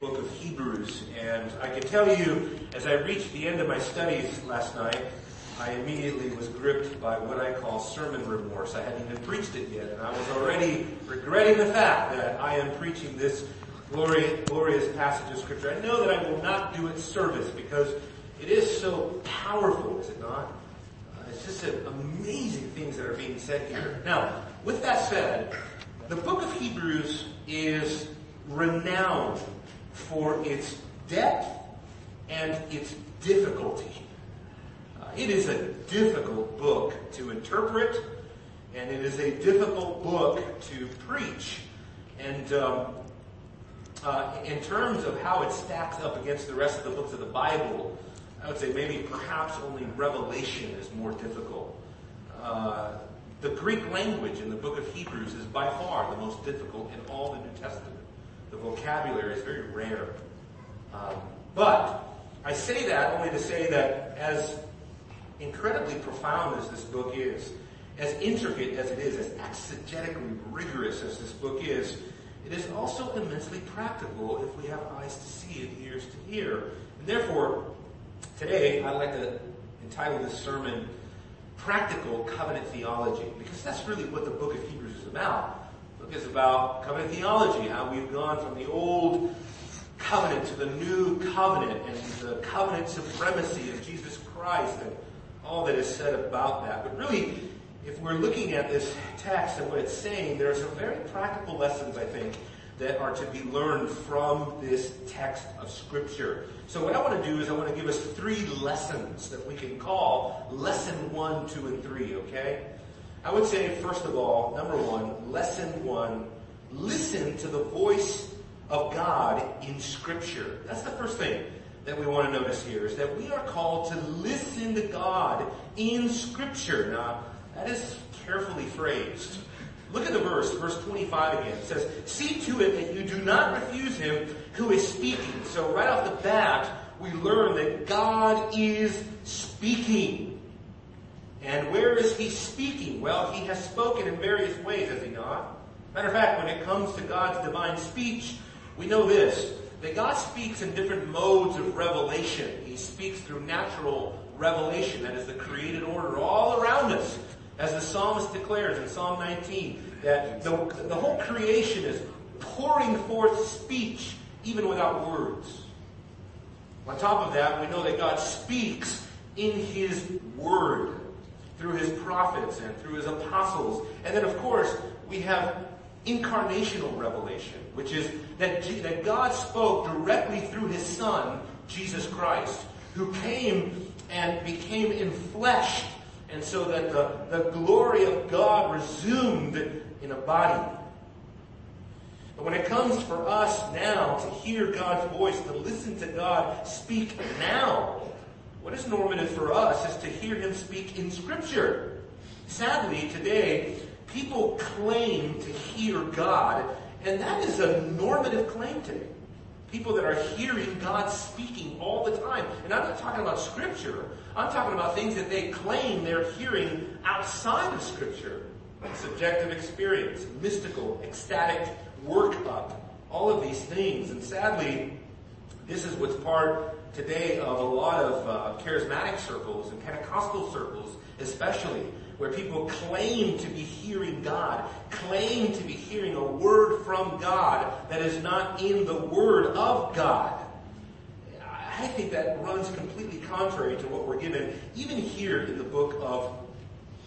book of Hebrews. And I can tell you, as I reached the end of my studies last night, I immediately was gripped by what I call sermon remorse. I hadn't even preached it yet, and I was already regretting the fact that I am preaching this glorious, glorious passage of scripture. I know that I will not do it service because it is so powerful, is it not? Uh, it's just amazing things that are being said here. Now, with that said, the book of Hebrews is renowned for its depth and its difficulty. Uh, it is a difficult book to interpret, and it is a difficult book to preach. And um, uh, in terms of how it stacks up against the rest of the books of the Bible, I would say maybe perhaps only Revelation is more difficult. Uh, the Greek language in the book of Hebrews is by far the most difficult in all the New Testament. The vocabulary is very rare. Um, but I say that only to say that as incredibly profound as this book is, as intricate as it is, as exegetically rigorous as this book is, it is also immensely practical if we have eyes to see and ears to hear. And therefore, today I'd like to entitle this sermon Practical Covenant Theology, because that's really what the book of Hebrews is about is about covenant theology, how we've gone from the old covenant to the new covenant and the covenant supremacy of Jesus Christ and all that is said about that. But really, if we're looking at this text and what it's saying, there are some very practical lessons, I think, that are to be learned from this text of scripture. So what I want to do is I want to give us three lessons that we can call lesson one, two, and three, okay? I would say, first of all, number one, lesson one, listen to the voice of God in scripture. That's the first thing that we want to notice here is that we are called to listen to God in scripture. Now, that is carefully phrased. Look at the verse, verse 25 again. It says, see to it that you do not refuse him who is speaking. So right off the bat, we learn that God is speaking. And where is he speaking? Well, he has spoken in various ways, has he not? Matter of fact, when it comes to God's divine speech, we know this, that God speaks in different modes of revelation. He speaks through natural revelation, that is the created order all around us. As the psalmist declares in Psalm 19, that the, the whole creation is pouring forth speech even without words. On top of that, we know that God speaks in His Word through his prophets and through his apostles. And then, of course, we have incarnational revelation, which is that, G- that God spoke directly through his son, Jesus Christ, who came and became enfleshed, and so that the, the glory of God resumed in a body. But when it comes for us now to hear God's voice, to listen to God speak now, what is normative for us is to hear him speak in scripture. Sadly, today, people claim to hear God, and that is a normative claim today. People that are hearing God speaking all the time. And I'm not talking about scripture. I'm talking about things that they claim they're hearing outside of scripture. Like subjective experience, mystical, ecstatic workup, all of these things. And sadly, this is what's part today of a lot of uh, charismatic circles and Pentecostal circles, especially, where people claim to be hearing God, claim to be hearing a word from God that is not in the Word of God. I think that runs completely contrary to what we're given, even here in the book of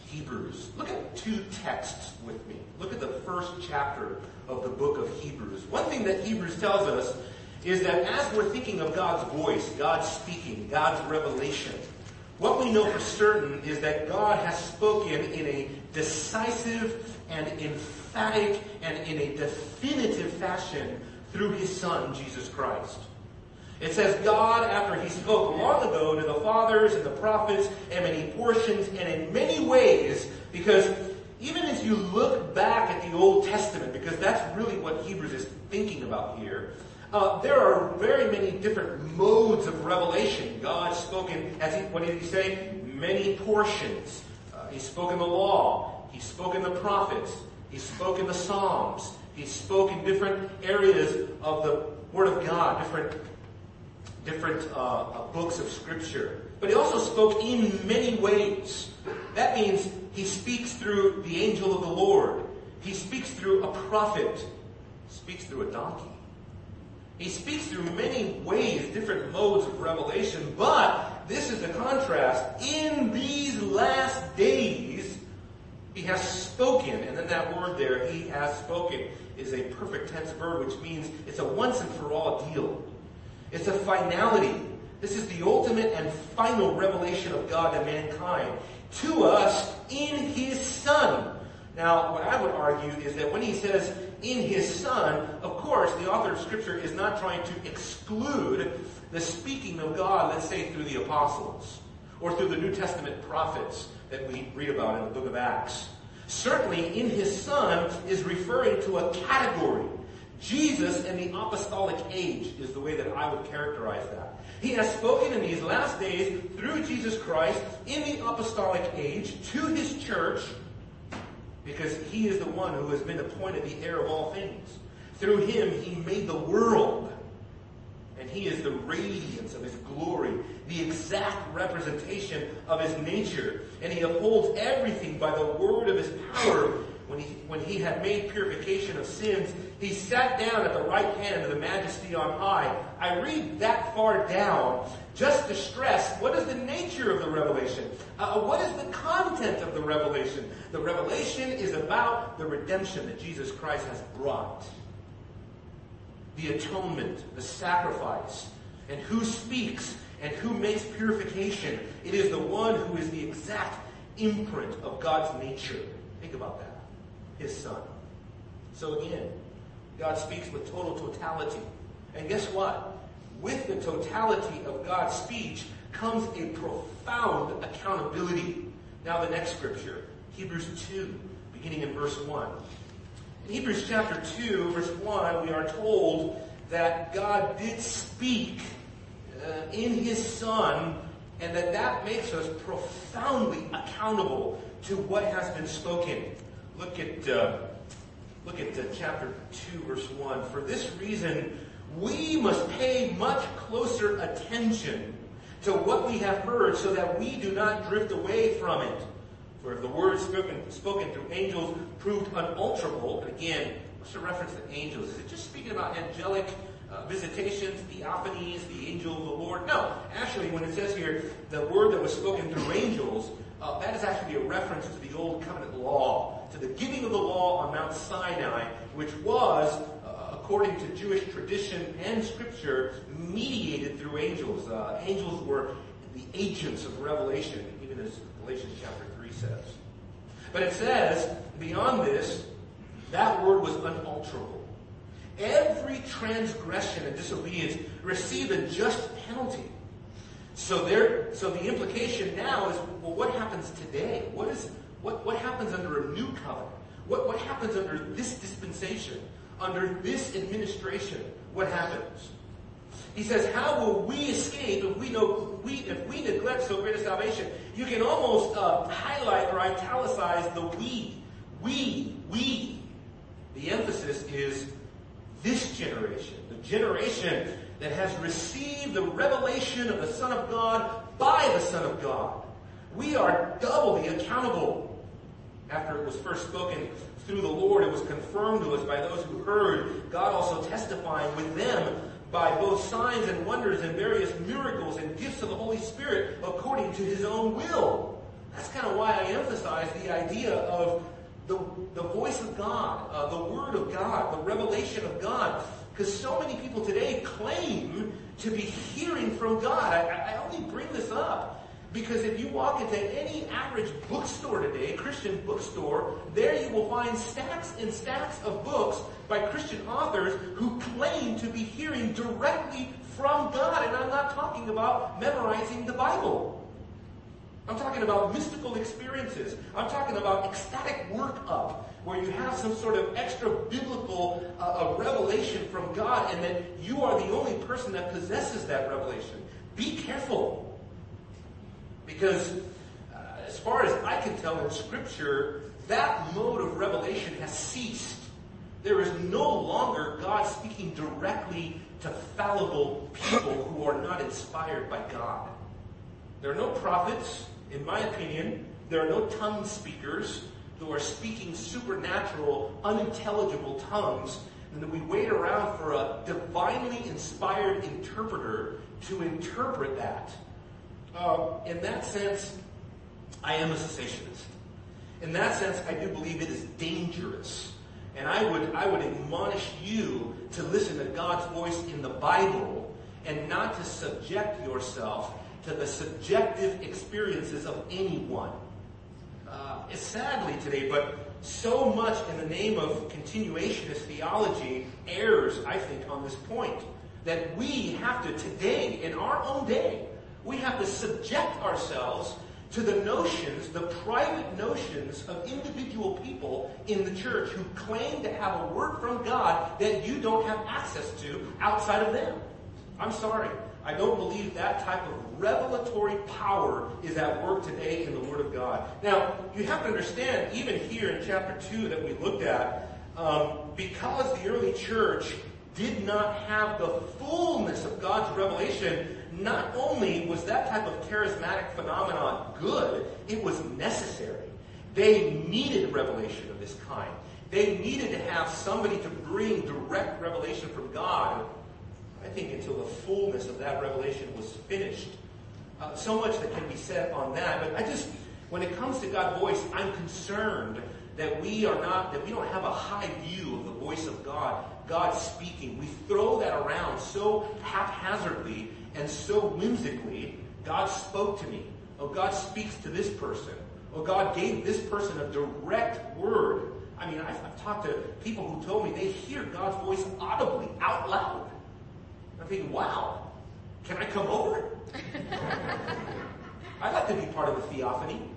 Hebrews. Look at two texts with me. Look at the first chapter of the book of Hebrews. One thing that Hebrews tells us is that as we're thinking of God's voice, God's speaking, God's revelation, what we know for certain is that God has spoken in a decisive and emphatic and in a definitive fashion through his son, Jesus Christ. It says God, after he spoke long ago to the fathers and the prophets and many portions and in many ways, because even as you look back at the Old Testament, because that's really what Hebrews is thinking about here, uh, there are very many different modes of revelation. God spoken, as he, what did he say? Many portions. Uh, he spoke in the law. He spoke in the prophets. He spoke in the Psalms. He spoke in different areas of the Word of God, different, different uh, uh, books of Scripture. But he also spoke in many ways. That means he speaks through the angel of the Lord. He speaks through a prophet. He speaks through a donkey. He speaks through many ways, different modes of revelation, but this is the contrast. In these last days, he has spoken, and then that word there, he has spoken, is a perfect tense verb, which means it's a once and for all deal. It's a finality. This is the ultimate and final revelation of God to mankind, to us in His Son. Now, what I would argue is that when he says in his son, of course, the author of scripture is not trying to exclude the speaking of God, let's say through the apostles or through the New Testament prophets that we read about in the book of Acts. Certainly in his son is referring to a category. Jesus and the apostolic age is the way that I would characterize that. He has spoken in these last days through Jesus Christ in the apostolic age to his church because he is the one who has been appointed the heir of all things. Through him, he made the world. And he is the radiance of his glory, the exact representation of his nature. And he upholds everything by the word of his power. When he, when he had made purification of sins, he sat down at the right hand of the majesty on high. I read that far down just to stress what is the nature of the revelation? Uh, what is the content of the revelation? The revelation is about the redemption that Jesus Christ has brought. The atonement, the sacrifice, and who speaks and who makes purification. It is the one who is the exact imprint of God's nature. Think about that. His son. So again, God speaks with total totality. And guess what? With the totality of God's speech comes a profound accountability. Now the next scripture, Hebrews 2, beginning in verse 1. In Hebrews chapter 2, verse 1, we are told that God did speak uh, in His Son and that that makes us profoundly accountable to what has been spoken. Look at, uh, look at uh, chapter 2, verse 1. For this reason, we must pay much closer attention to what we have heard so that we do not drift away from it. For if the word spoken, spoken through angels proved unalterable, and again, what's the reference to angels? Is it just speaking about angelic uh, visitations, theophanies, the angel of the Lord? No. Actually, when it says here, the word that was spoken through angels, uh, that is actually a reference to the Old Covenant law, to the giving of the law on Mount Sinai, which was according to Jewish tradition and scripture, mediated through angels. Uh, angels were the agents of revelation, even as Galatians chapter 3 says. But it says, beyond this, that word was unalterable. Every transgression and disobedience received a just penalty. So there, so the implication now is, well, what happens today? What is, what, what happens under a new covenant? What, what happens under this dispensation? Under this administration, what happens? He says, how will we escape if we know we if we neglect so great a salvation? You can almost uh, highlight or italicize the we, we, we. The emphasis is this generation, the generation that has received the revelation of the Son of God by the Son of God. We are doubly accountable. After it was first spoken through the Lord. It was confirmed to us by those who heard, God also testifying with them by both signs and wonders and various miracles and gifts of the Holy Spirit according to his own will. That's kind of why I emphasize the idea of the, the voice of God, uh, the Word of God, the revelation of God. Because so many people today claim to be hearing from God. I, I only bring this up because if you walk into any average bookstore today, Christian bookstore, there you will find stacks and stacks of books by Christian authors who claim to be hearing directly from God. And I'm not talking about memorizing the Bible. I'm talking about mystical experiences. I'm talking about ecstatic workup, where you have some sort of extra biblical uh, revelation from God, and that you are the only person that possesses that revelation. Be careful. Because uh, as far as I can tell in Scripture, that mode of revelation has ceased. There is no longer God speaking directly to fallible people who are not inspired by God. There are no prophets, in my opinion. There are no tongue speakers who are speaking supernatural, unintelligible tongues. And we wait around for a divinely inspired interpreter to interpret that. Uh, in that sense, I am a cessationist. In that sense, I do believe it is dangerous. And I would, I would admonish you to listen to God's voice in the Bible and not to subject yourself to the subjective experiences of anyone. Uh, sadly today, but so much in the name of continuationist theology errs, I think, on this point. That we have to today, in our own day, we have to subject ourselves to the notions, the private notions of individual people in the church who claim to have a word from God that you don't have access to outside of them. I'm sorry. I don't believe that type of revelatory power is at work today in the Word of God. Now, you have to understand, even here in chapter 2 that we looked at, um, because the early church did not have the fullness of God's revelation, not only was that type of charismatic phenomenon good, it was necessary. They needed revelation of this kind. They needed to have somebody to bring direct revelation from God, I think, until the fullness of that revelation was finished. Uh, so much that can be said on that, but I just, when it comes to God's voice, I'm concerned that we are not, that we don't have a high view of the voice of God, God speaking. We throw that around so haphazardly and so whimsically. God spoke to me. Oh, God speaks to this person. Oh, God gave this person a direct word. I mean, I've, I've talked to people who told me they hear God's voice audibly, out loud. I'm thinking, wow, can I come over? I'd like to be part of the theophany.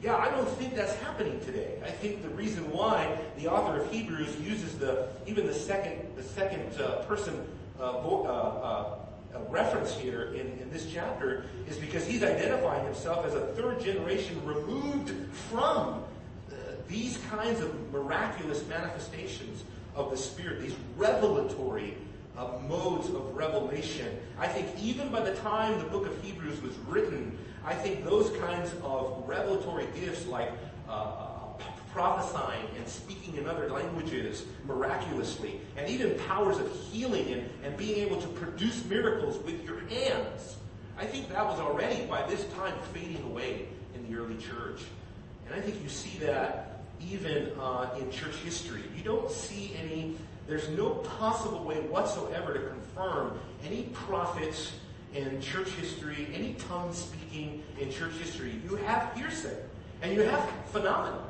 Yeah, I don't think that's happening today. I think the reason why the author of Hebrews uses the even the second the second uh, person uh, vo- uh, uh reference here in, in this chapter is because he's identifying himself as a third generation removed from uh, these kinds of miraculous manifestations of the Spirit, these revelatory uh, modes of revelation. I think even by the time the book of Hebrews was written, I think those kinds of revelatory gifts like uh, prophesying and speaking in other languages miraculously, and even powers of healing and, and being able to produce miracles with your hands, I think that was already by this time fading away in the early church. And I think you see that even uh, in church history. You don't see any, there's no possible way whatsoever to confirm any prophets in church history, any tongue speaking in church history, you have hearsay and you have phenomena.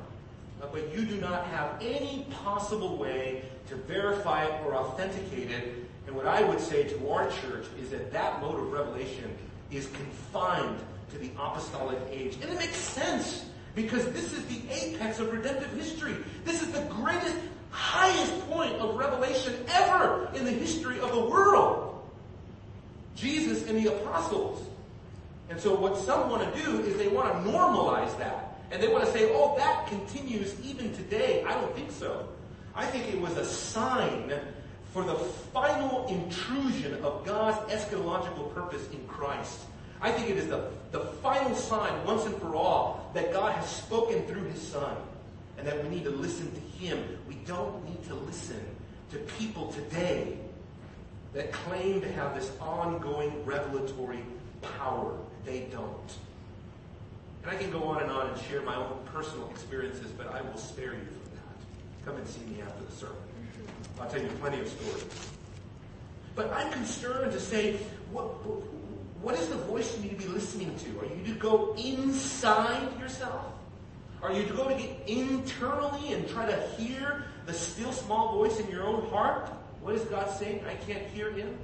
Uh, but you do not have any possible way to verify it or authenticate it. And what I would say to our church is that that mode of revelation is confined to the apostolic age. And it makes sense because this is the apex of redemptive history. This is the greatest, highest point of revelation ever in the history of the world. Jesus and the apostles. And so what some want to do is they want to normalize that. And they want to say, oh, that continues even today. I don't think so. I think it was a sign for the final intrusion of God's eschatological purpose in Christ. I think it is the, the final sign, once and for all, that God has spoken through His Son and that we need to listen to Him. We don't need to listen to people today that claim to have this ongoing revelatory power. They don't. And I can go on and on and share my own personal experiences, but I will spare you from that. Come and see me after the sermon. I'll tell you plenty of stories. But I'm concerned to say, what, what is the voice you need to be listening to? Are you to go inside yourself? Are you to go to get internally and try to hear the still small voice in your own heart? What is God saying? I can't hear him?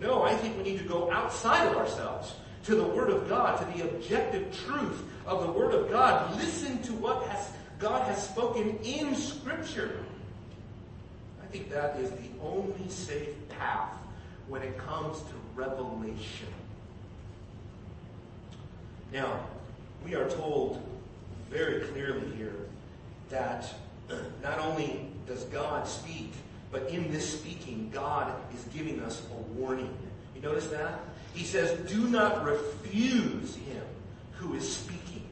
No, I think we need to go outside of ourselves to the Word of God, to the objective truth of the Word of God. Listen to what has, God has spoken in Scripture. I think that is the only safe path when it comes to revelation. Now, we are told very clearly here that not only does God speak But in this speaking, God is giving us a warning. You notice that? He says, do not refuse him who is speaking.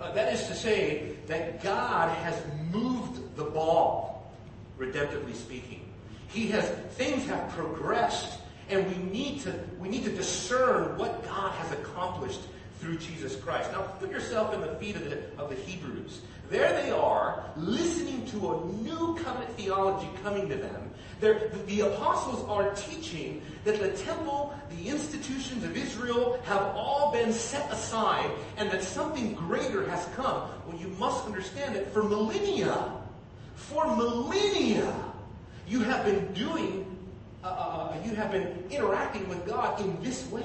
Uh, that is to say that God has moved the ball, redemptively speaking. He has, things have progressed and we need to, we need to discern what God has accomplished through Jesus Christ. Now put yourself in the feet of the, of the Hebrews. There they are, listening to a new covenant theology coming to them. They're, the apostles are teaching that the temple, the institutions of Israel have all been set aside and that something greater has come. Well, you must understand that for millennia, for millennia, you have been doing, uh, uh, uh you have been interacting with God in this way.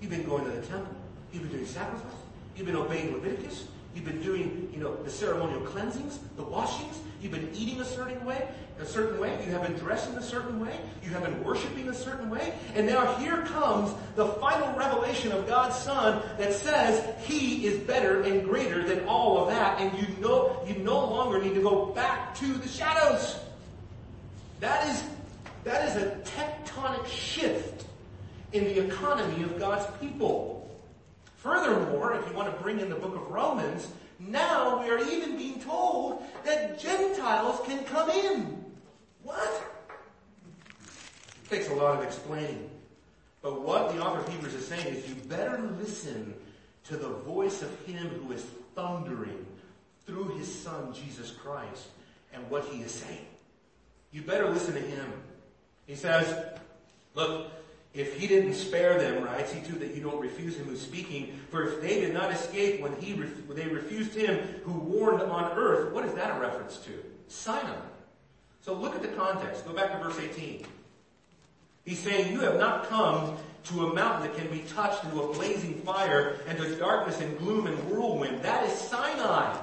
You've been going to the temple. You've been doing sacrifice. You've been obeying Leviticus. You've been doing, you know, the ceremonial cleansings, the washings. You've been eating a certain way, a certain way. You have been dressing a certain way. You have been worshiping a certain way. And now here comes the final revelation of God's Son that says He is better and greater than all of that. And you know, you no longer need to go back to the shadows. That is, that is a tectonic shift in the economy of God's people. Furthermore, if you want to bring in the book of Romans, now we are even being told that Gentiles can come in. What? It takes a lot of explaining. But what the author of Hebrews is saying is you better listen to the voice of him who is thundering through his son Jesus Christ and what he is saying. You better listen to him. He says, look, if he didn't spare them, right, see to that you don't refuse him who's speaking. For if they did not escape when he when they refused him who warned on earth, what is that a reference to? Sinai. So look at the context. Go back to verse 18. He's saying, you have not come to a mountain that can be touched into a blazing fire and to darkness and gloom and whirlwind. That is Sinai.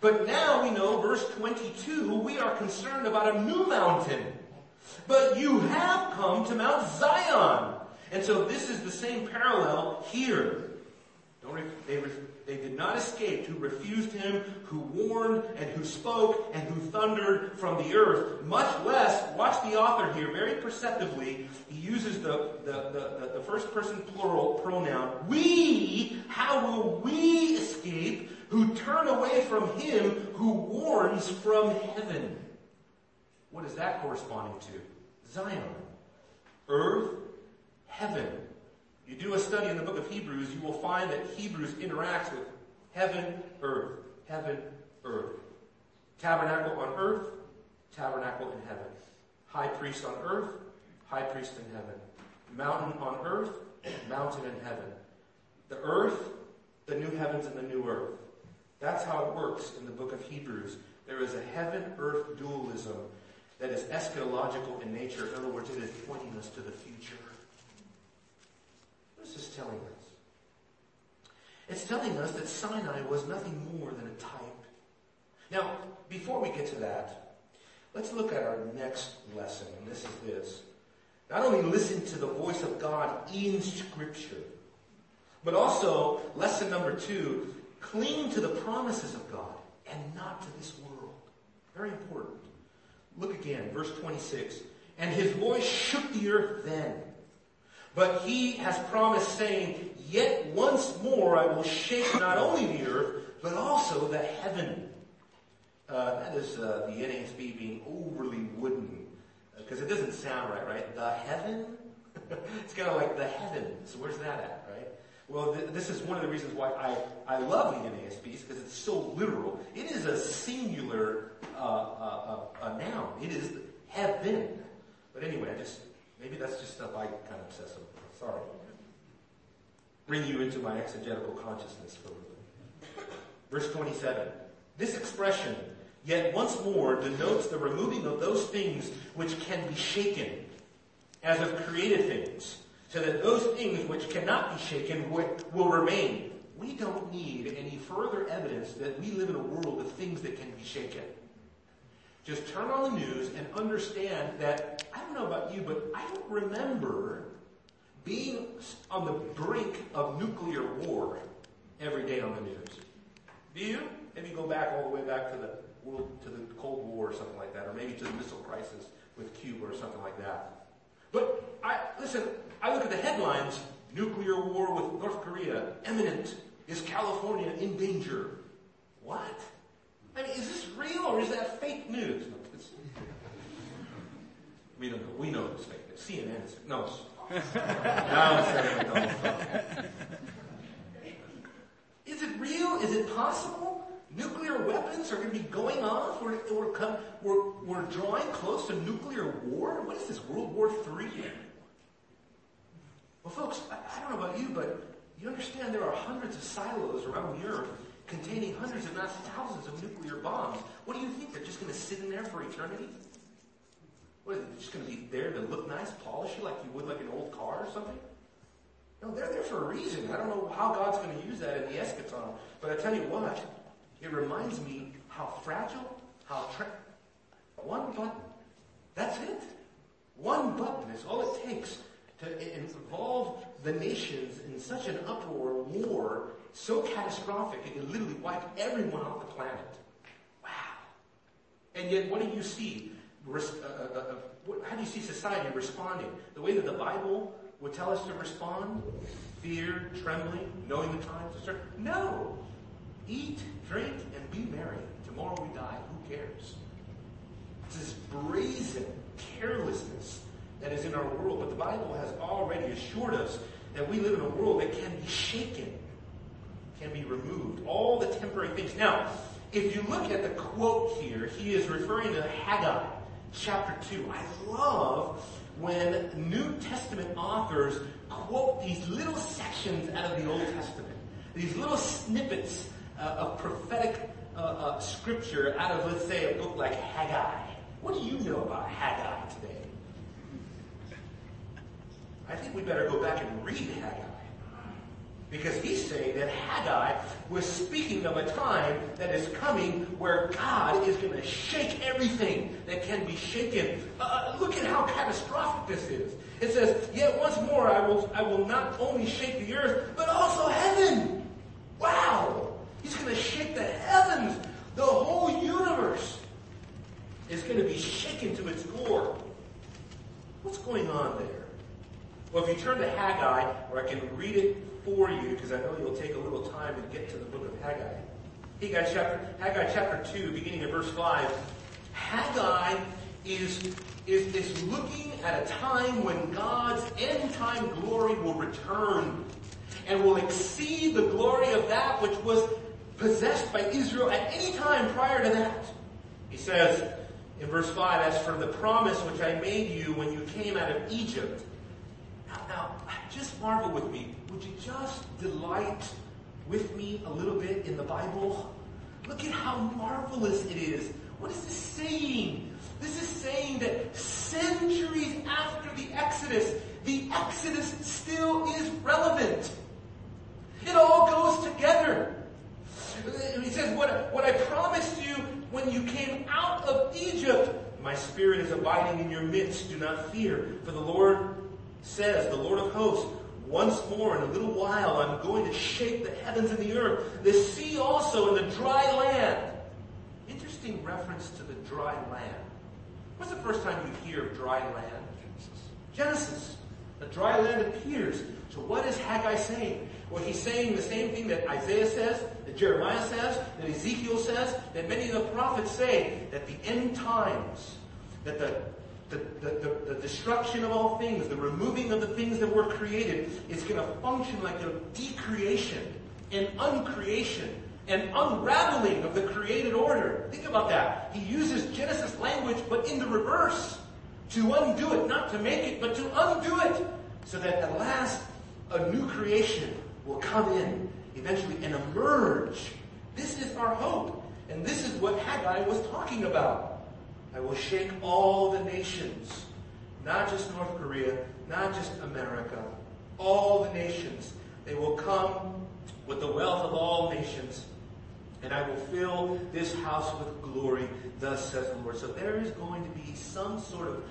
But now we know, verse 22, we are concerned about a new mountain but you have come to Mount Zion. And so this is the same parallel here. They, they did not escape who refused him, who warned and who spoke and who thundered from the earth. Much less, watch the author here very perceptively. He uses the, the, the, the first person plural pronoun. We, how will we escape who turn away from him who warns from heaven? What is that corresponding to? Zion. Earth, heaven. You do a study in the book of Hebrews, you will find that Hebrews interacts with heaven, earth, heaven, earth. Tabernacle on earth, tabernacle in heaven. High priest on earth, high priest in heaven. Mountain on earth, mountain in heaven. The earth, the new heavens and the new earth. That's how it works in the book of Hebrews. There is a heaven-earth dualism that is eschatological in nature. In other words, it is pointing us to the future. What is this telling us? It's telling us that Sinai was nothing more than a type. Now, before we get to that, let's look at our next lesson, and this is this. Not only listen to the voice of God in Scripture, but also, lesson number two, cling to the promises of God and not to this world. Very important. Look again, verse 26. And his voice shook the earth then. But he has promised saying, Yet once more I will shake not only the earth, but also the heaven. Uh, that is uh, the NASB being overly wooden, because uh, it doesn't sound right, right? The heaven? it's kind of like the heavens. Where's that at? Well, th- this is one of the reasons why I, I love the NASBs, because it's so literal. It is a singular uh, uh, uh, noun. It is heaven. But anyway, I just, maybe that's just stuff I kind of obsess over. Sorry. Bring you into my exegetical consciousness for a minute. Verse 27. This expression, yet once more, denotes the removing of those things which can be shaken, as of created things, so that those things which cannot be shaken will remain. We don't need any further evidence that we live in a world of things that can be shaken. Just turn on the news and understand that, I don't know about you, but I don't remember being on the brink of nuclear war every day on the news. Do you? Maybe go back all the way back to the world, to the Cold War or something like that, or maybe to the missile crisis with Cuba or something like that. I, listen, I look at the headlines, nuclear war with North Korea, imminent. Is California in danger? What? I mean, is this real or is that fake news? No, we don't know. We know it's fake news. CNN is, no. Is it real? Is it possible? Nuclear weapons are going to be going off? We're, we're, come, we're, we're drawing close to nuclear war? What is this, World War III? Well, folks, I, I don't know about you, but you understand there are hundreds of silos around the earth containing hundreds, if not thousands, of nuclear bombs. What do you think? They're just going to sit in there for eternity? What, are they just going to be there to look nice, polish you like you would like an old car or something? No, they're there for a reason. I don't know how God's going to use that in the eschaton. But I tell you what, it reminds me how fragile, how tra- one button. That's it. One button is all it takes to involve the nations in such an uproar, war, so catastrophic it could literally wipe everyone off the planet. Wow. And yet, what do you see? Uh, uh, uh, how do you see society responding? The way that the Bible would tell us to respond? Fear, trembling, knowing the times to start? No. Eat, drink, and be merry. Tomorrow we die. Who cares? It's this brazen carelessness that is in our world, but the Bible has already assured us that we live in a world that can be shaken, can be removed, all the temporary things. Now, if you look at the quote here, he is referring to Haggai chapter 2. I love when New Testament authors quote these little sections out of the Old Testament, these little snippets uh, of prophetic uh, uh, scripture out of, let's say, a book like Haggai. What do you know about Haggai today? I think we better go back and read Haggai. Because he's saying that Haggai was speaking of a time that is coming where God is going to shake everything that can be shaken. Uh, uh, look at how catastrophic this is. It says, yet once more I will, I will not only shake the earth, but also heaven. Wow! He's going to shake the heavens. The whole universe is going to be shaken to its core. What's going on there? Well, if you turn to Haggai, or I can read it for you, because I know you'll take a little time to get to the book of Haggai. Haggai chapter, Haggai chapter 2, beginning at verse 5. Haggai is, is, is looking at a time when God's end time glory will return and will exceed the glory of that which was possessed by Israel at any time prior to that. He says in verse 5, As for the promise which I made you when you came out of Egypt, now, just marvel with me. Would you just delight with me a little bit in the Bible? Look at how marvelous it is. What is this saying? This is saying that centuries after the Exodus, the Exodus still is relevant. It all goes together. He says, what, what I promised you when you came out of Egypt, my spirit is abiding in your midst. Do not fear, for the Lord says, the Lord of hosts, once more in a little while I'm going to shake the heavens and the earth, the sea also and the dry land. Interesting reference to the dry land. What's the first time you hear of dry land? Genesis. Genesis. The dry land appears. So what is Haggai saying? Well, he's saying the same thing that Isaiah says, that Jeremiah says, that Ezekiel says, that many of the prophets say, that the end times, that the the, the, the, destruction of all things, the removing of the things that were created, is going to function like a decreation and uncreation and unraveling of the created order. Think about that. He uses Genesis language, but in the reverse. To undo it, not to make it, but to undo it. So that at last, a new creation will come in eventually and emerge. This is our hope. And this is what Haggai was talking about. I will shake all the nations, not just North Korea, not just America, all the nations. They will come with the wealth of all nations and I will fill this house with glory, thus says the Lord. So there is going to be some sort of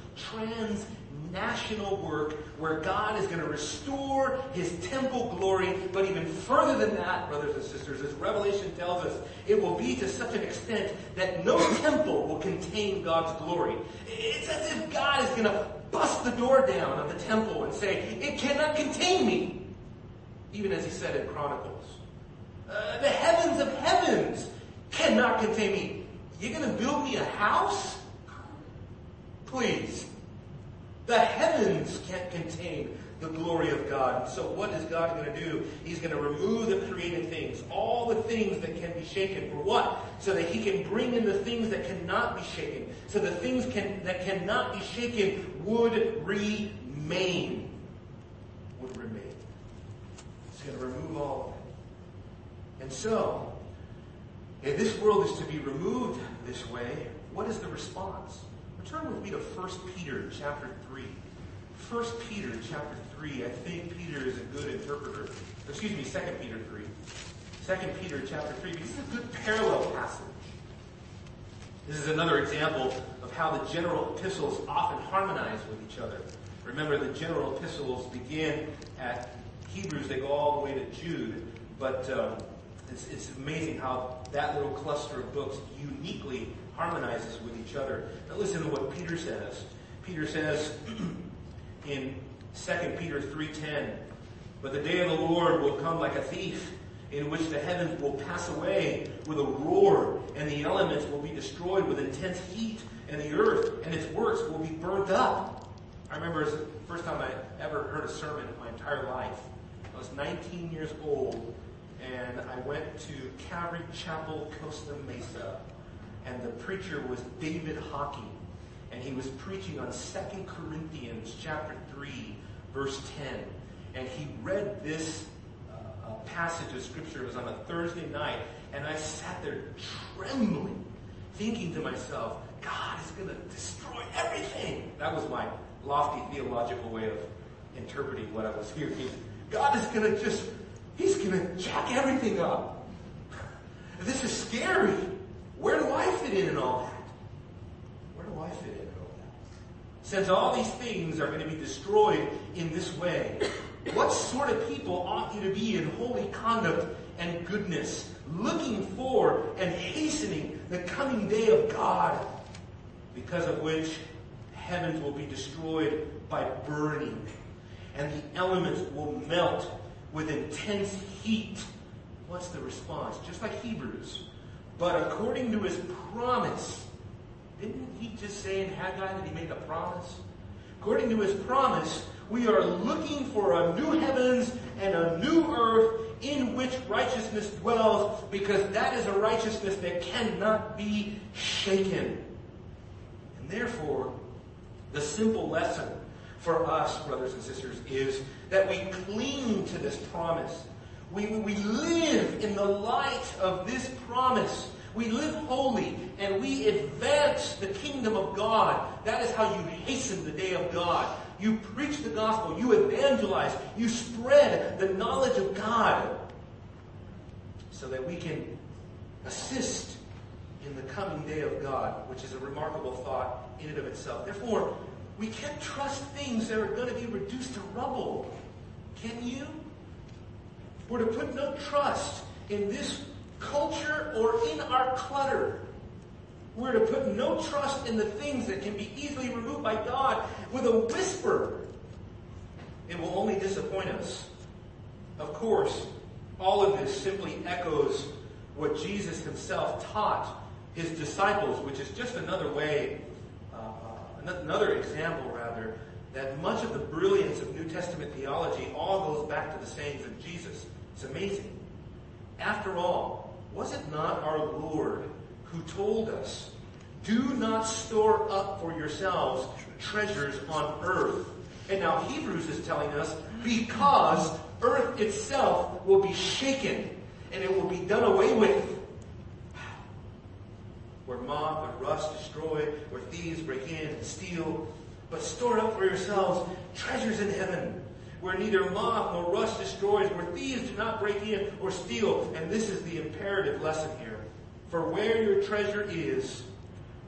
transnational work where God is going to restore his temple glory, but even further than that, brothers and sisters, as Revelation tells us, it will be to such an extent that no temple will contain God's glory. It's as if God is going to bust the door down of the temple and say, it cannot contain me. Even as he said in Chronicles. Uh, the heavens of heavens cannot contain me. You're going to build me a house? Please. The heavens can't contain the glory of God. So what is God going to do? He's going to remove the created things, all the things that can be shaken. For what? So that he can bring in the things that cannot be shaken. So the things can, that cannot be shaken would remain. Would remain. He's going to remove all of it. And so, if this world is to be removed this way, what is the response? Turn with me to 1 Peter chapter 3. 1 Peter chapter 3. I think Peter is a good interpreter. Excuse me, 2 Peter 3. 2 Peter chapter 3. This is a good parallel passage. This is another example of how the general epistles often harmonize with each other. Remember, the general epistles begin at Hebrews, they go all the way to Jude, but um, it's, it's amazing how that little cluster of books uniquely harmonizes with each other. Now listen to what Peter says. Peter says in 2 Peter 3.10, But the day of the Lord will come like a thief, in which the heavens will pass away with a roar, and the elements will be destroyed with intense heat, and the earth and its works will be burnt up. I remember the first time I ever heard a sermon in my entire life. I was 19 years old, and I went to Calvary Chapel, Costa Mesa, and the preacher was David Hocking, and he was preaching on 2 Corinthians chapter 3, verse 10. And he read this uh, passage of scripture. It was on a Thursday night, and I sat there trembling, thinking to myself, God is going to destroy everything. That was my lofty theological way of interpreting what I was hearing. God is going to just, he's going to jack everything up. This is scary. Where do I fit in in all that? Where do I fit in in all that? Since all these things are going to be destroyed in this way, what sort of people ought you to be in holy conduct and goodness, looking for and hastening the coming day of God, because of which heavens will be destroyed by burning, and the elements will melt with intense heat. What's the response? Just like Hebrews. But according to his promise, didn't he just say in Haggai that he made a promise? According to his promise, we are looking for a new heavens and a new earth in which righteousness dwells because that is a righteousness that cannot be shaken. And therefore, the simple lesson for us, brothers and sisters, is that we cling to this promise we, we live in the light of this promise. We live holy and we advance the kingdom of God. That is how you hasten the day of God. You preach the gospel. You evangelize. You spread the knowledge of God so that we can assist in the coming day of God, which is a remarkable thought in and of itself. Therefore, we can't trust things that are going to be reduced to rubble. Can you? We're to put no trust in this culture or in our clutter. We're to put no trust in the things that can be easily removed by God with a whisper. It will only disappoint us. Of course, all of this simply echoes what Jesus himself taught his disciples, which is just another way, uh, uh another example rather, that much of the brilliance of New Testament theology all goes back to the sayings of Jesus. It's amazing. After all, was it not our Lord who told us, do not store up for yourselves treasures on earth? And now Hebrews is telling us, because earth itself will be shaken and it will be done away with. Where moth and rust destroy, where thieves break in and steal. But store up for yourselves treasures in heaven where neither moth nor rust destroys, where thieves do not break in or steal. And this is the imperative lesson here. For where your treasure is,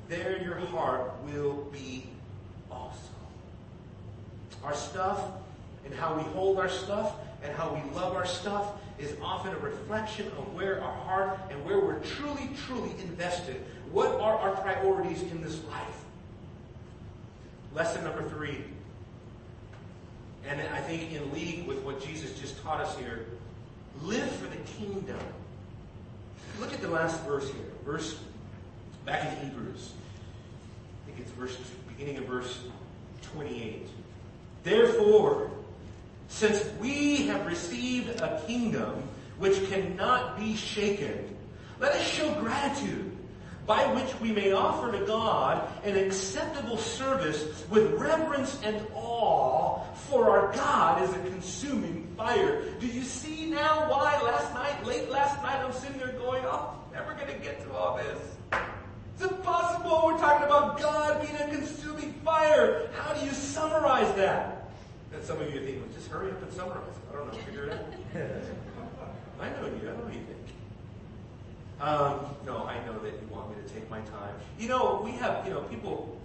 there your heart will be also. Our stuff and how we hold our stuff and how we love our stuff is often a reflection of where our heart and where we're truly, truly invested. What are our priorities in this life? Lesson number three. And I think in league with what Jesus just taught us here, live for the kingdom. Look at the last verse here. Verse back in Hebrews. I think it's verse beginning of verse 28. Therefore, since we have received a kingdom which cannot be shaken, let us show gratitude by which we may offer to God an acceptable service with reverence and awe, for our God is a consuming fire. Do you see now why last night, late last night, I'm sitting there going, oh, never gonna get to all this. It's impossible. We're talking about God being a consuming fire. How do you summarize that? And some of you thinking, well, just hurry up and summarize it. I don't know, figure it out. I know you. I know what you think. Um, no, I know that you want me to take my time. You know, we have, you know, people,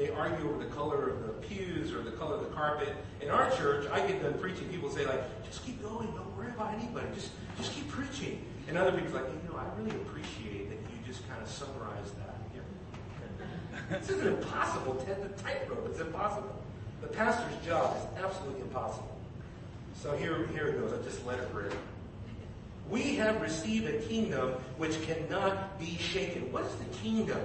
they argue over the color of the pews or the color of the carpet. In our church, I get done preaching, people say like, just keep going, don't worry about anybody, just, just keep preaching. And other people are like, you know, I really appreciate that you just kind of summarize that. this is an impossible, tightrope, it's impossible. The pastor's job is absolutely impossible. So here, here it goes, I just let it rip. We have received a kingdom which cannot be shaken. What is the kingdom?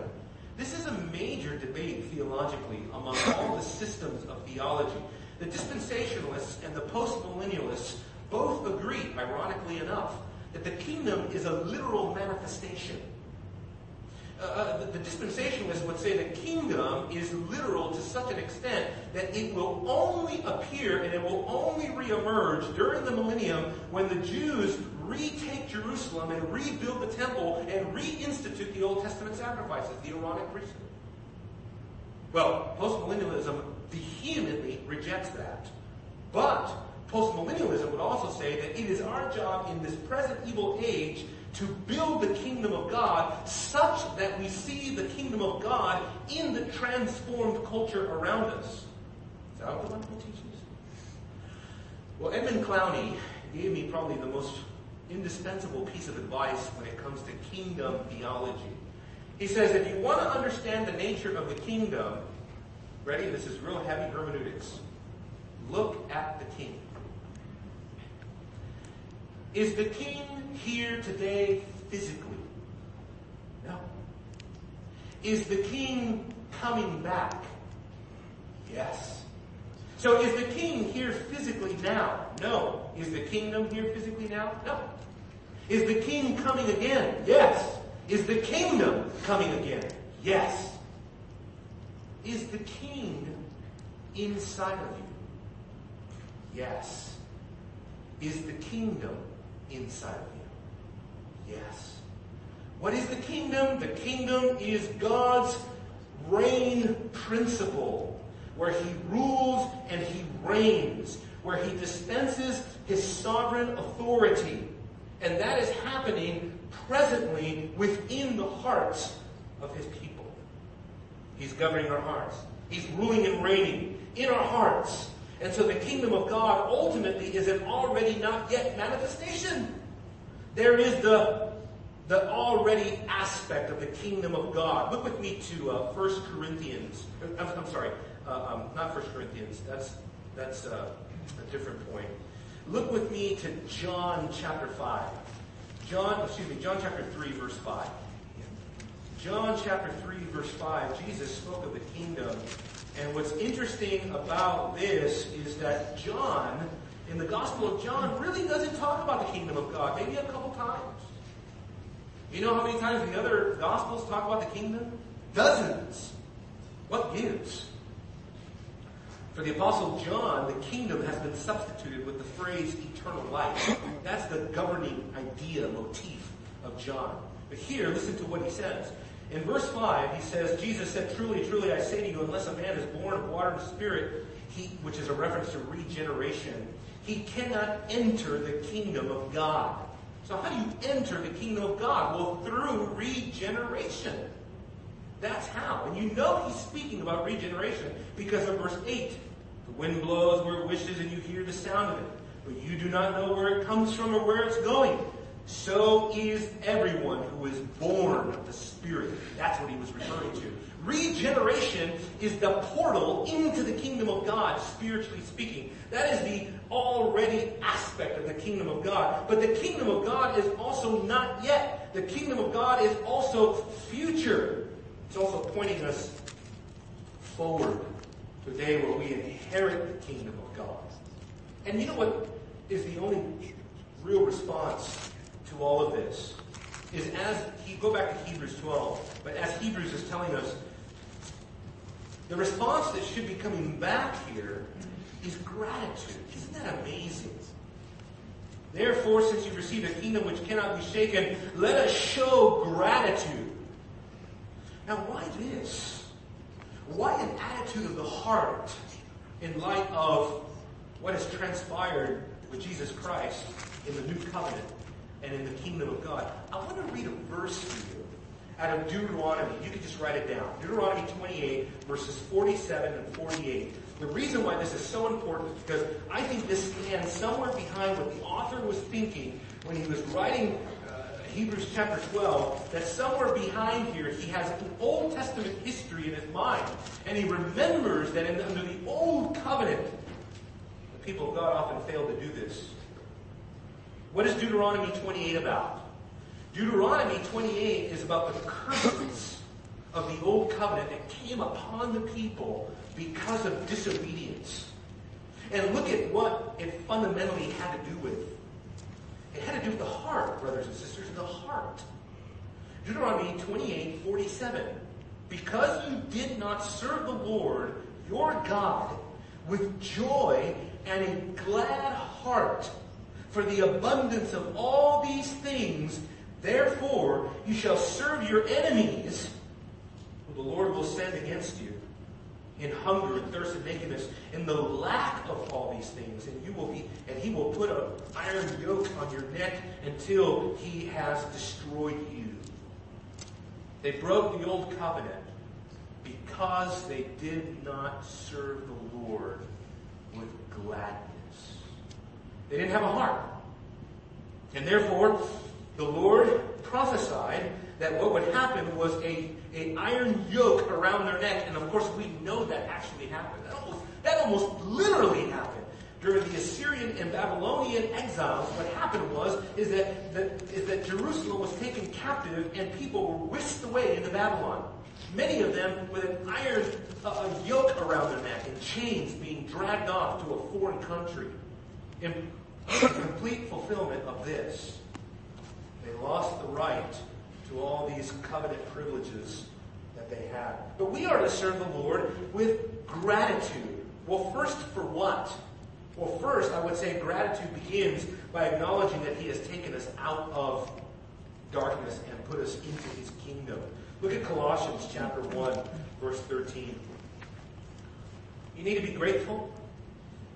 This is a major debate theologically among all the systems of theology. The dispensationalists and the postmillennialists both agree, ironically enough, that the kingdom is a literal manifestation. Uh, uh the, the dispensationalists would say the kingdom is literal to such an extent that it will only appear and it will only reemerge during the millennium when the Jews retake Jerusalem and rebuild the temple and reinstitute the Old Testament sacrifices, the Aaronic priesthood. Well, postmillennialism vehemently rejects that. But postmillennialism would also say that it is our job in this present evil age to build the kingdom of God such that we see the kingdom of God in the transformed culture around us. Is that what the Bible teaches? Well, Edmund Clowney gave me probably the most indispensable piece of advice when it comes to kingdom theology. He says if you want to understand the nature of the kingdom, ready? This is real heavy hermeneutics. Look at the king. Is the king here today physically? No. Is the king coming back? Yes. So is the king here physically now? No. Is the kingdom here physically now? No. Is the king coming again? Yes. Is the kingdom coming again? Yes. Is the king inside of you? Yes. Is the kingdom inside of you? Yes. What is the kingdom? The kingdom is God's reign principle, where he rules and he reigns, where he dispenses his sovereign authority. And that is happening presently within the hearts of his people. He's governing our hearts. He's ruling and reigning in our hearts. And so the kingdom of God ultimately is an already not yet manifestation. There is the, the already aspect of the kingdom of God. Look with me to uh, 1 Corinthians. I'm, I'm sorry, uh, um, not 1 Corinthians. That's, that's uh, a different point. Look with me to John chapter 5. John, excuse me, John chapter 3, verse 5. John chapter 3, verse 5, Jesus spoke of the kingdom. And what's interesting about this is that John, in the Gospel of John, really doesn't talk about the kingdom of God, maybe a couple times. You know how many times the other Gospels talk about the kingdom? Dozens. What gives? For the Apostle John, the kingdom has been substituted with the phrase eternal life. That's the governing idea, motif of John. But here, listen to what he says. In verse 5, he says, Jesus said, Truly, truly, I say to you, unless a man is born of water and spirit, he, which is a reference to regeneration, he cannot enter the kingdom of God. So how do you enter the kingdom of God? Well, through regeneration. That's how. And you know he's speaking about regeneration because of verse 8. The wind blows where it wishes and you hear the sound of it, but you do not know where it comes from or where it's going. So is everyone who is born of the Spirit. That's what he was referring to. Regeneration is the portal into the kingdom of God, spiritually speaking. That is the already aspect of the kingdom of God. But the kingdom of God is also not yet. The kingdom of God is also future. It's also pointing us forward a day where we inherit the kingdom of God. And you know what is the only real response to all of this? Is as he go back to Hebrews 12, but as Hebrews is telling us, the response that should be coming back here is gratitude. Isn't that amazing? Therefore, since you've received a kingdom which cannot be shaken, let us show gratitude. Now, why this? Why an attitude of the heart in light of what has transpired with Jesus Christ in the new covenant and in the kingdom of God? I want to read a verse to you out of Deuteronomy. You can just write it down. Deuteronomy 28, verses 47 and 48. The reason why this is so important is because I think this stands somewhere behind what the author was thinking when he was writing Hebrews chapter 12, that somewhere behind here he has an Old Testament history in his mind. And he remembers that in, under the Old Covenant, the people of God often failed to do this. What is Deuteronomy 28 about? Deuteronomy 28 is about the curses of the old covenant that came upon the people because of disobedience. And look at what it fundamentally had to do with. It had to do with the heart, brothers and sisters, the heart. Deuteronomy 28, 47. Because you did not serve the Lord, your God, with joy and a glad heart, for the abundance of all these things, therefore you shall serve your enemies, who the Lord will send against you in hunger and thirst and nakedness, in the lack of all these things, and you will be, and he will put an iron yoke on your neck until he has destroyed you. They broke the old covenant because they did not serve the Lord with gladness. They didn't have a heart. And therefore, the Lord prophesied that what would happen was a, a iron yoke around their neck, and of course we know that actually happened. That almost, that almost literally happened. During the Assyrian and Babylonian exiles, what happened was is that, that, is that Jerusalem was taken captive and people were whisked away into Babylon. Many of them with an iron uh, yoke around their neck and chains being dragged off to a foreign country. In complete fulfillment of this, they lost the right to all these covenant privileges that they had. But we are to serve the Lord with gratitude. Well, first for what? Well, first, I would say gratitude begins by acknowledging that He has taken us out of darkness and put us into His kingdom. Look at Colossians chapter 1, verse 13. You need to be grateful.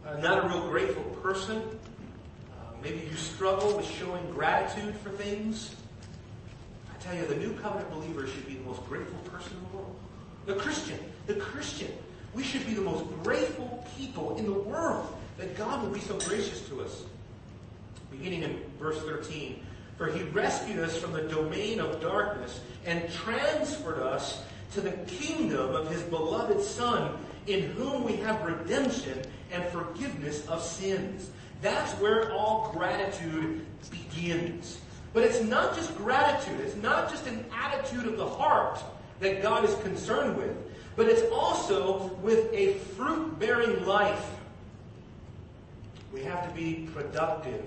Uh, not a real grateful person. Uh, maybe you struggle with showing gratitude for things tell you, the new covenant believer should be the most grateful person in the world. The Christian, the Christian, we should be the most grateful people in the world that God will be so gracious to us. Beginning in verse 13, for he rescued us from the domain of darkness and transferred us to the kingdom of his beloved Son, in whom we have redemption and forgiveness of sins. That's where all gratitude begins. But it's not just gratitude. It's not just an attitude of the heart that God is concerned with, but it's also with a fruit-bearing life. We have to be productive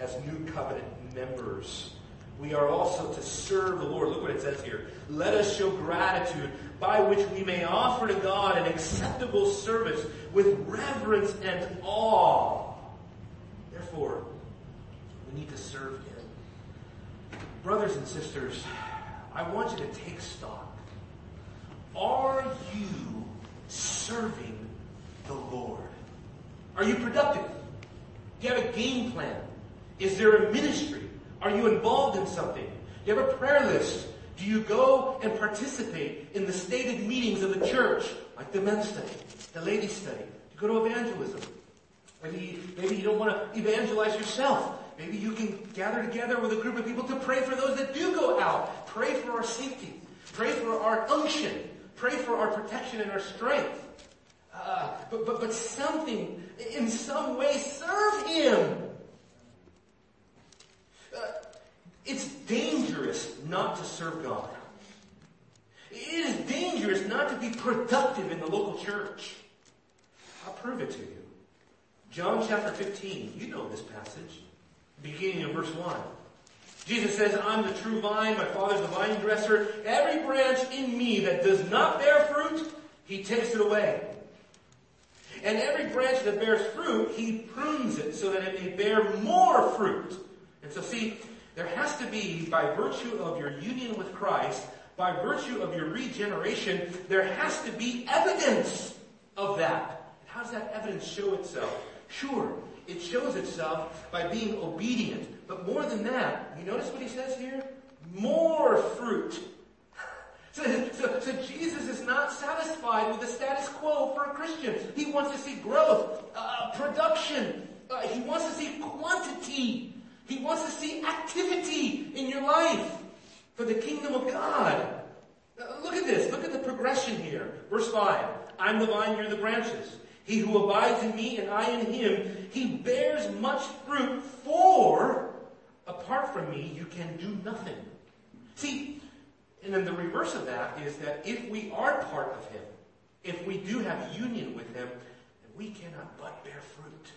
as new covenant members. We are also to serve the Lord. Look what it says here. Let us show gratitude by which we may offer to God an acceptable service with reverence and awe. Therefore, we need to serve Him. Brothers and sisters, I want you to take stock. Are you serving the Lord? Are you productive? Do you have a game plan? Is there a ministry? Are you involved in something? Do you have a prayer list? Do you go and participate in the stated meetings of the church, like the men's study, the ladies' study? Do you go to evangelism? Maybe, maybe you don't want to evangelize yourself. Maybe you can gather together with a group of people to pray for those that do go out. Pray for our safety. Pray for our unction. Pray for our protection and our strength. Uh, but, but, but something, in some way, serve Him. Uh, it's dangerous not to serve God. It is dangerous not to be productive in the local church. I'll prove it to you. John chapter 15, you know this passage, beginning of verse 1. Jesus says, I'm the true vine, my father's the vine dresser. Every branch in me that does not bear fruit, he takes it away. And every branch that bears fruit, he prunes it so that it may bear more fruit. And so see, there has to be, by virtue of your union with Christ, by virtue of your regeneration, there has to be evidence of that. How does that evidence show itself? Sure, it shows itself by being obedient. But more than that, you notice what he says here? More fruit. So, so, so, Jesus is not satisfied with the status quo for a Christian. He wants to see growth, uh, production. Uh, he wants to see quantity. He wants to see activity in your life for the kingdom of God. Uh, look at this. Look at the progression here. Verse 5. I'm the vine, you're the branches. He who abides in me and I in him, he bears much fruit for apart from me you can do nothing. See, and then the reverse of that is that if we are part of him, if we do have union with him, we cannot but bear fruit.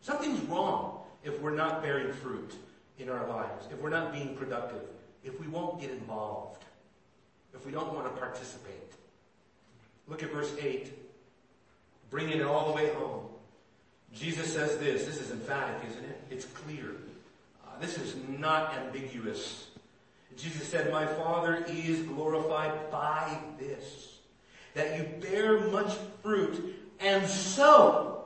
Something's wrong if we're not bearing fruit in our lives, if we're not being productive, if we won't get involved, if we don't want to participate. Look at verse 8 bringing it all the way home. Jesus says this. This is emphatic, isn't it? It's clear. Uh, this is not ambiguous. Jesus said, My Father is glorified by this, that you bear much fruit and so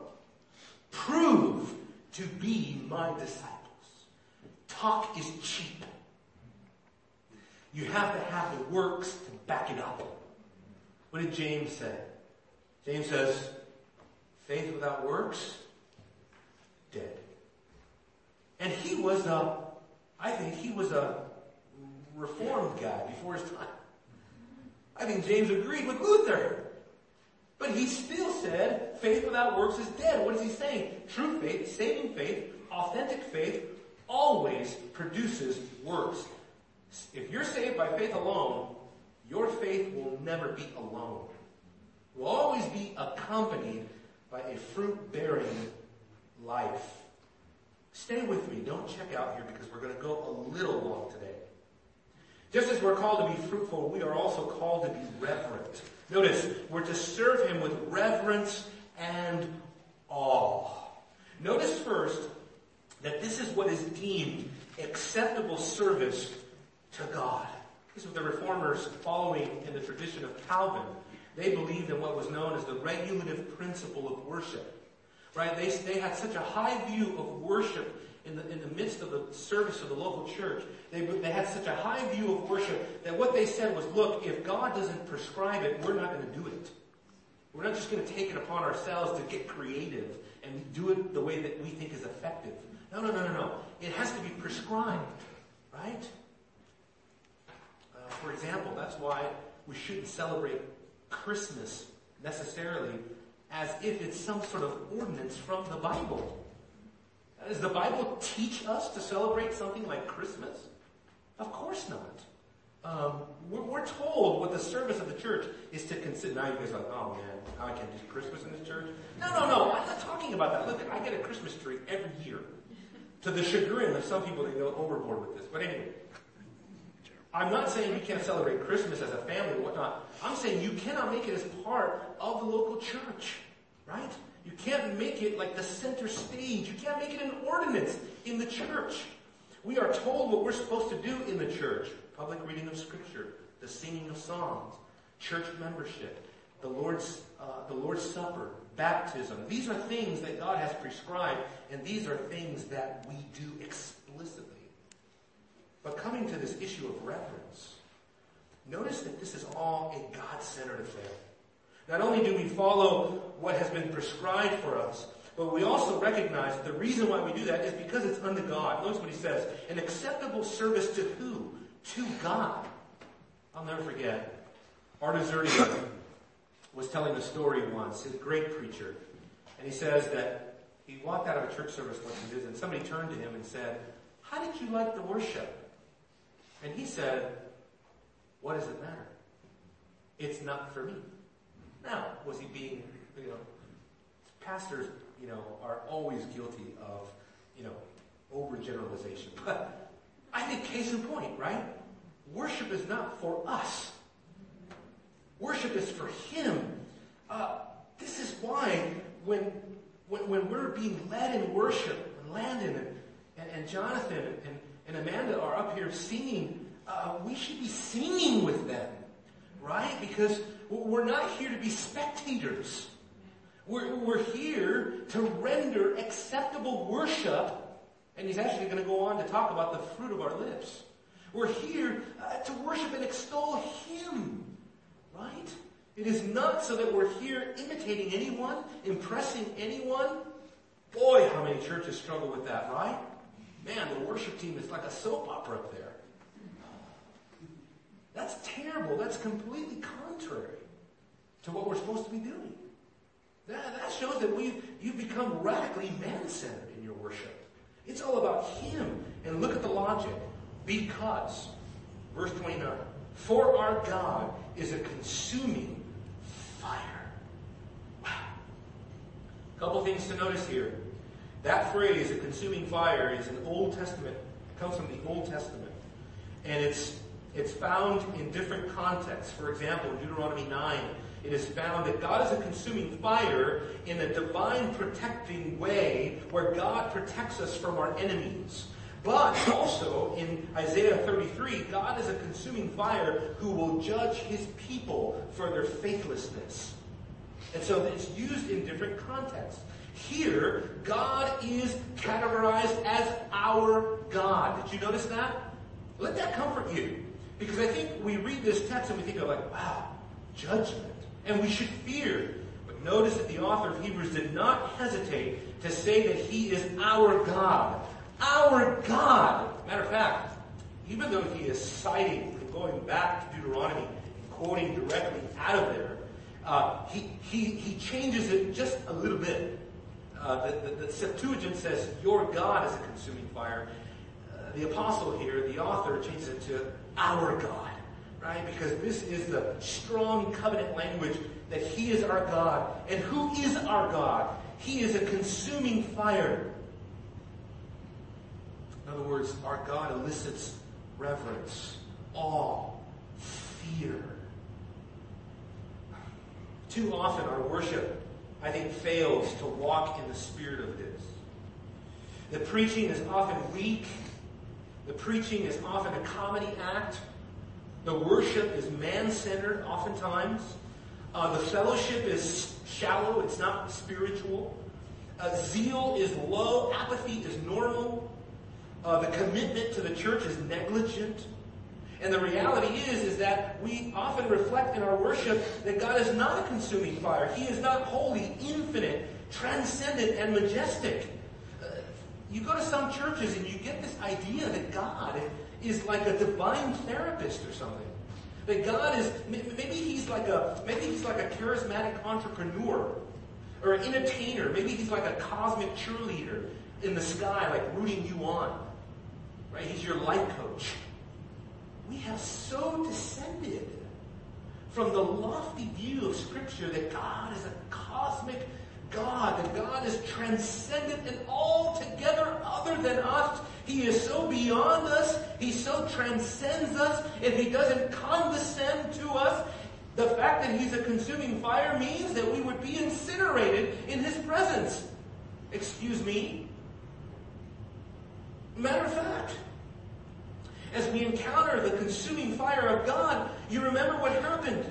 prove to be my disciples. Talk is cheap. You have to have the works to back it up. What did James say? James says, Faith without works, dead. And he was a, I think he was a reformed guy before his time. I think James agreed with Luther. But he still said faith without works is dead. What is he saying? True faith, saving faith, authentic faith always produces works. If you're saved by faith alone, your faith will never be alone. It will always be accompanied by a fruit bearing life. Stay with me. Don't check out here because we're going to go a little long today. Just as we're called to be fruitful, we are also called to be reverent. Notice, we're to serve Him with reverence and awe. Notice first that this is what is deemed acceptable service to God. This is what the reformers following in the tradition of Calvin they believed in what was known as the regulative principle of worship. Right? They, they had such a high view of worship in the, in the midst of the service of the local church. They, they had such a high view of worship that what they said was, look, if God doesn't prescribe it, we're not going to do it. We're not just going to take it upon ourselves to get creative and do it the way that we think is effective. No, no, no, no, no. It has to be prescribed, right? Uh, for example, that's why we shouldn't celebrate Christmas necessarily as if it's some sort of ordinance from the Bible. Does the Bible teach us to celebrate something like Christmas? Of course not. Um, we're, we're, told what the service of the church is to consider. Now you guys are like, oh man, I can't do Christmas in this church. No, no, no. I'm not talking about that. Look, I get a Christmas tree every year. To the chagrin of some people, they go overboard with this. But anyway, I'm not saying you can't celebrate Christmas as a family or whatnot. I'm saying you cannot make it as part of the local church, right? You can't make it like the center stage. You can't make it an ordinance in the church. We are told what we're supposed to do in the church. Public reading of scripture, the singing of songs, church membership, the Lord's, uh, the Lord's Supper, baptism. These are things that God has prescribed, and these are things that we do explicitly. But coming to this issue of reverence, notice that this is all a God-centered affair. Not only do we follow what has been prescribed for us, but we also recognize that the reason why we do that is because it's unto God. Notice what he says. An acceptable service to who? To God. I'll never forget. Artaxerxes was telling a story once, a great preacher, and he says that he walked out of a church service once and somebody turned to him and said, how did you like the worship? And he said, what does it matter? It's not for me. Now, was he being, you know, pastors, you know, are always guilty of, you know, overgeneralization. But I think case in point, right? Worship is not for us. Worship is for Him. Uh, this is why when, when, when we're being led in worship, and Landon and, and, and Jonathan and, and Amanda are up here singing, uh, we should be singing with them, right? Because we're not here to be spectators. We're, we're here to render acceptable worship, and he's actually going to go on to talk about the fruit of our lips. We're here uh, to worship and extol Him. Right? It is not so that we're here imitating anyone, impressing anyone. Boy, how many churches struggle with that, right? Man, the worship team is like a soap opera up there. That's terrible. That's completely contrary to what we're supposed to be doing. That, that shows that we've, you've become radically man-centered in your worship. It's all about Him. And look at the logic. Because, verse 29, for our God is a consuming fire. Wow. A couple things to notice here. That phrase, a consuming fire, is an Old Testament, comes from the Old Testament. And it's, it's found in different contexts. For example, in Deuteronomy 9, it is found that God is a consuming fire in a divine protecting way where God protects us from our enemies. But also in Isaiah 33, God is a consuming fire who will judge his people for their faithlessness. And so it's used in different contexts. Here, God is categorized as our God. Did you notice that? Let that comfort you. Because I think we read this text and we think of like, wow, judgment. And we should fear. But notice that the author of Hebrews did not hesitate to say that he is our God. Our God. Matter of fact, even though he is citing, and going back to Deuteronomy, and quoting directly out of there, uh, he, he, he changes it just a little bit. Uh, the, the, the, Septuagint says, Your God is a consuming fire. Uh, the apostle here, the author, changes it to our God, right? Because this is the strong covenant language that He is our God. And who is our God? He is a consuming fire. In other words, our God elicits reverence, awe, fear. Too often our worship, I think, fails to walk in the spirit of this. The preaching is often weak. The preaching is often a comedy act. The worship is man-centered oftentimes. Uh, the fellowship is shallow. It's not spiritual. Uh, zeal is low. Apathy is normal. Uh, the commitment to the church is negligent. And the reality is, is that we often reflect in our worship that God is not a consuming fire. He is not holy, infinite, transcendent, and majestic. Uh, you go to some churches and you get this idea that God is like a divine therapist or something. That God is, maybe he's like a, maybe he's like a charismatic entrepreneur or an entertainer. Maybe he's like a cosmic cheerleader in the sky, like rooting you on. Right? He's your life coach. We have so descended from the lofty view of Scripture that God is a cosmic God, that God is transcendent and altogether other than us. He is so beyond us. He so transcends us. If He doesn't condescend to us, the fact that He's a consuming fire means that we would be incinerated in His presence. Excuse me? Matter of fact, as we encounter the consuming fire of God, you remember what happened.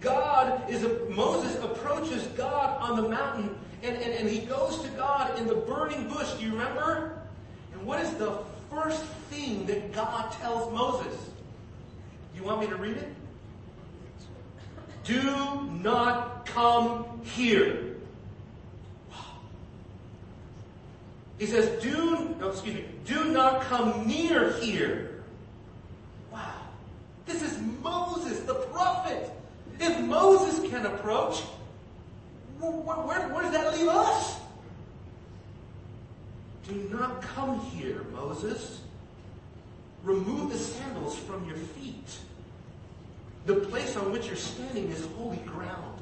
God is, a, Moses approaches God on the mountain and, and, and he goes to God in the burning bush. Do you remember? And what is the first thing that God tells Moses? You want me to read it? Do not come here. He says, do, no, excuse me, do not come near here. Wow. This is Moses, the prophet. If Moses can approach, where, where, where does that leave us? Do not come here, Moses. Remove the sandals from your feet. The place on which you're standing is holy ground.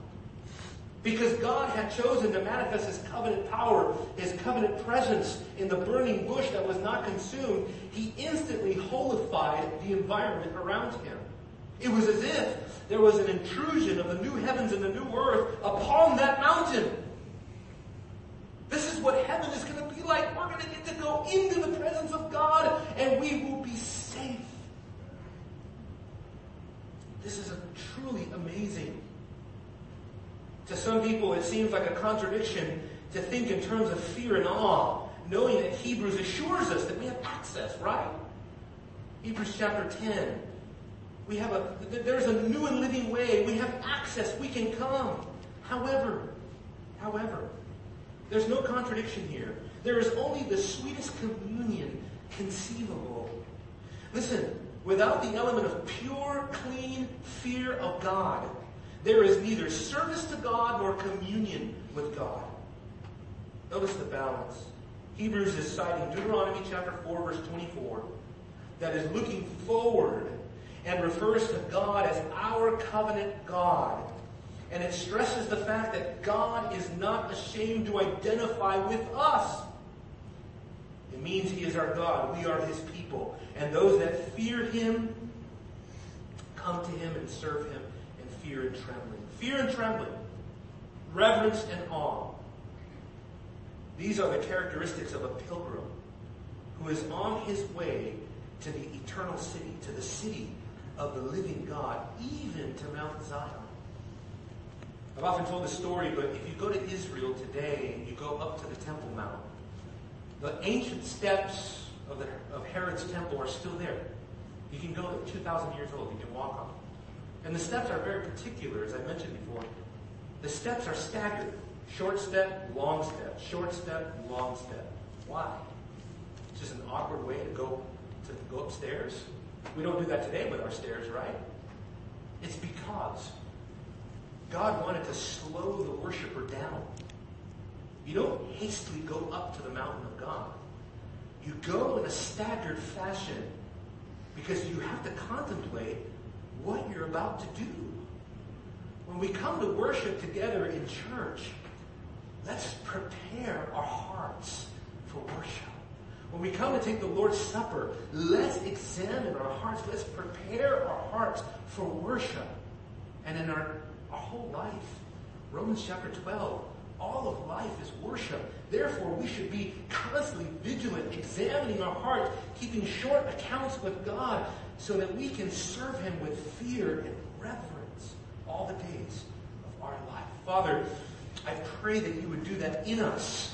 Because God had chosen to manifest His covenant power, His covenant presence in the burning bush that was not consumed, He instantly holified the environment around Him. It was as if there was an intrusion of the new heavens and the new earth upon that mountain. This is what heaven is going to be like. We're going to get to go into the presence of God and we will be safe. This is a truly amazing to some people, it seems like a contradiction to think in terms of fear and awe, knowing that Hebrews assures us that we have access, right? Hebrews chapter 10. We have a, there's a new and living way. We have access. We can come. However, however, there's no contradiction here. There is only the sweetest communion conceivable. Listen, without the element of pure, clean fear of God, there is neither service to God nor communion with God. Notice the balance. Hebrews is citing Deuteronomy chapter 4 verse 24 that is looking forward and refers to God as our covenant God. And it stresses the fact that God is not ashamed to identify with us. It means He is our God. We are His people. And those that fear Him come to Him and serve Him fear and trembling. Fear and trembling. Reverence and awe. These are the characteristics of a pilgrim who is on his way to the eternal city, to the city of the living God, even to Mount Zion. I've often told this story, but if you go to Israel today and you go up to the Temple Mount, the ancient steps of, the, of Herod's temple are still there. You can go 2,000 years old. You can walk on. And the steps are very particular, as I mentioned before. The steps are staggered. Short step, long step, short step, long step. Why? It's just an awkward way to go to go upstairs. We don't do that today with our stairs, right? It's because God wanted to slow the worshiper down. You don't hastily go up to the mountain of God. You go in a staggered fashion because you have to contemplate what you're about to do. When we come to worship together in church, let's prepare our hearts for worship. When we come to take the Lord's Supper, let's examine our hearts. Let's prepare our hearts for worship. And in our, our whole life, Romans chapter 12, all of life is worship. Therefore, we should be constantly vigilant, examining our hearts, keeping short accounts with God, so that we can serve him with fear and reverence all the days of our life. Father, I pray that you would do that in us